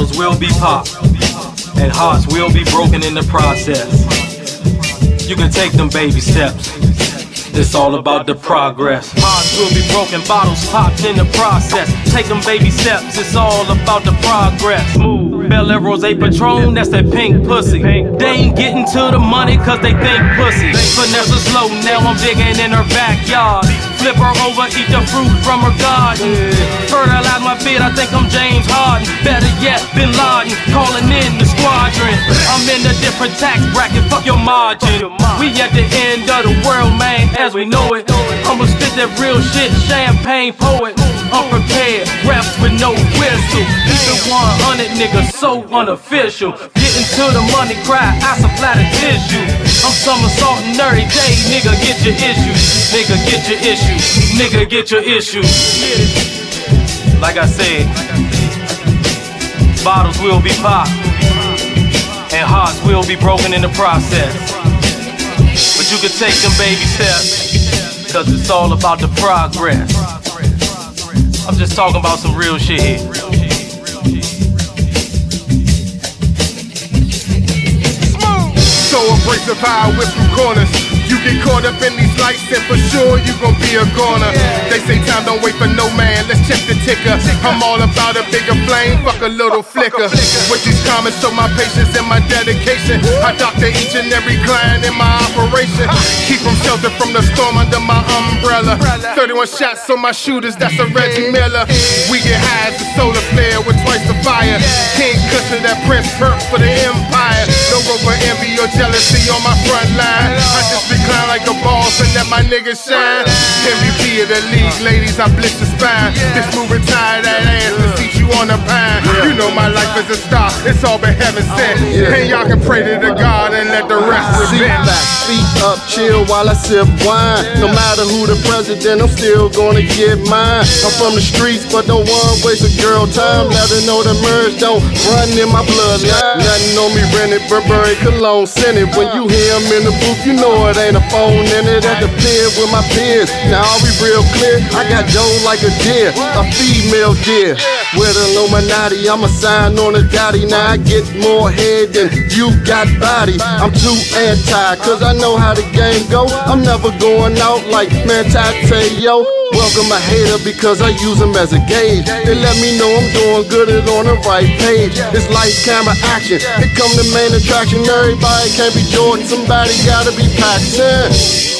Bottles will be popped, and hearts will be broken in the process. You can take them baby steps. It's all about the progress. Hearts will be broken, bottles popped in the process. Take them baby steps, it's all about the progress. Move. Belaire Rose Patron, that's that pink pussy. They ain't getting to the money cause they think pussy. Vanessa slow, now I'm digging in her backyard. Flip her over, eat the fruit from her garden. Fertilize my feet, I think I'm James Harden. Better yet, Bin Laden, calling in the squadron. I'm in a different tax bracket, fuck your margin. We at the end of the world, man, as we know it. I'ma spit that real shit, champagne poet. Unprepared, raps with no whistle. It 100, nigga, so unofficial. Getting to the money cry, I supply the tissue. I'm somersaulting every day, nigga, get your issues. Nigga, get your issues. Nigga, get your issues. Like I said, bottles will be popped, and hearts will be broken in the process. But you can take them baby steps, cause it's all about the progress. I'm just talking about some real shit here. So abrasive how I whip from corners. And for sure you gon' be a goner. They say time don't wait for no man. Let's check the ticker. I'm all about a bigger flame, fuck a little flicker. With these comments, show my patience and my dedication. I doctor each and every client in my operation. Keep them sheltered from the storm under my umbrella. 31 shots on my shooters, that's a Reggie Miller. We get high as a solar flare with twice the fire. King cushion that Prince perk for the empire. No room for envy or jealousy on my front niggas shine. MVP of the league, ladies, I blitz the spine. This move retire that ass to seat you on a pine. You know my life is a star, it's all been heaven sent. And y'all can pray to the God and let the rest repent. feet up, chill while I sip wine. No matter who the president, I'm still gonna get mine. I'm from the streets, but don't one waste a girl time. Let her know the merge don't run in my bloodline. Nothing on me, rented, Burberry, cologne, send it. When you hear him in the booth, you know it ain't a phone in it. At the with my peers. Now I'll be real clear. I got dough like a deer, a female deer. With Illuminati, I'm a sign on a dotty. Now I get more head than you got body. I'm too anti, cause I know how the game go. I'm never going out like man yo. Welcome a hater because I use him as a gauge. They let me know I'm doing good and on the right page. It's lights, camera, action. Here come the main attraction. Everybody can't be Jordan, somebody gotta be Paxson.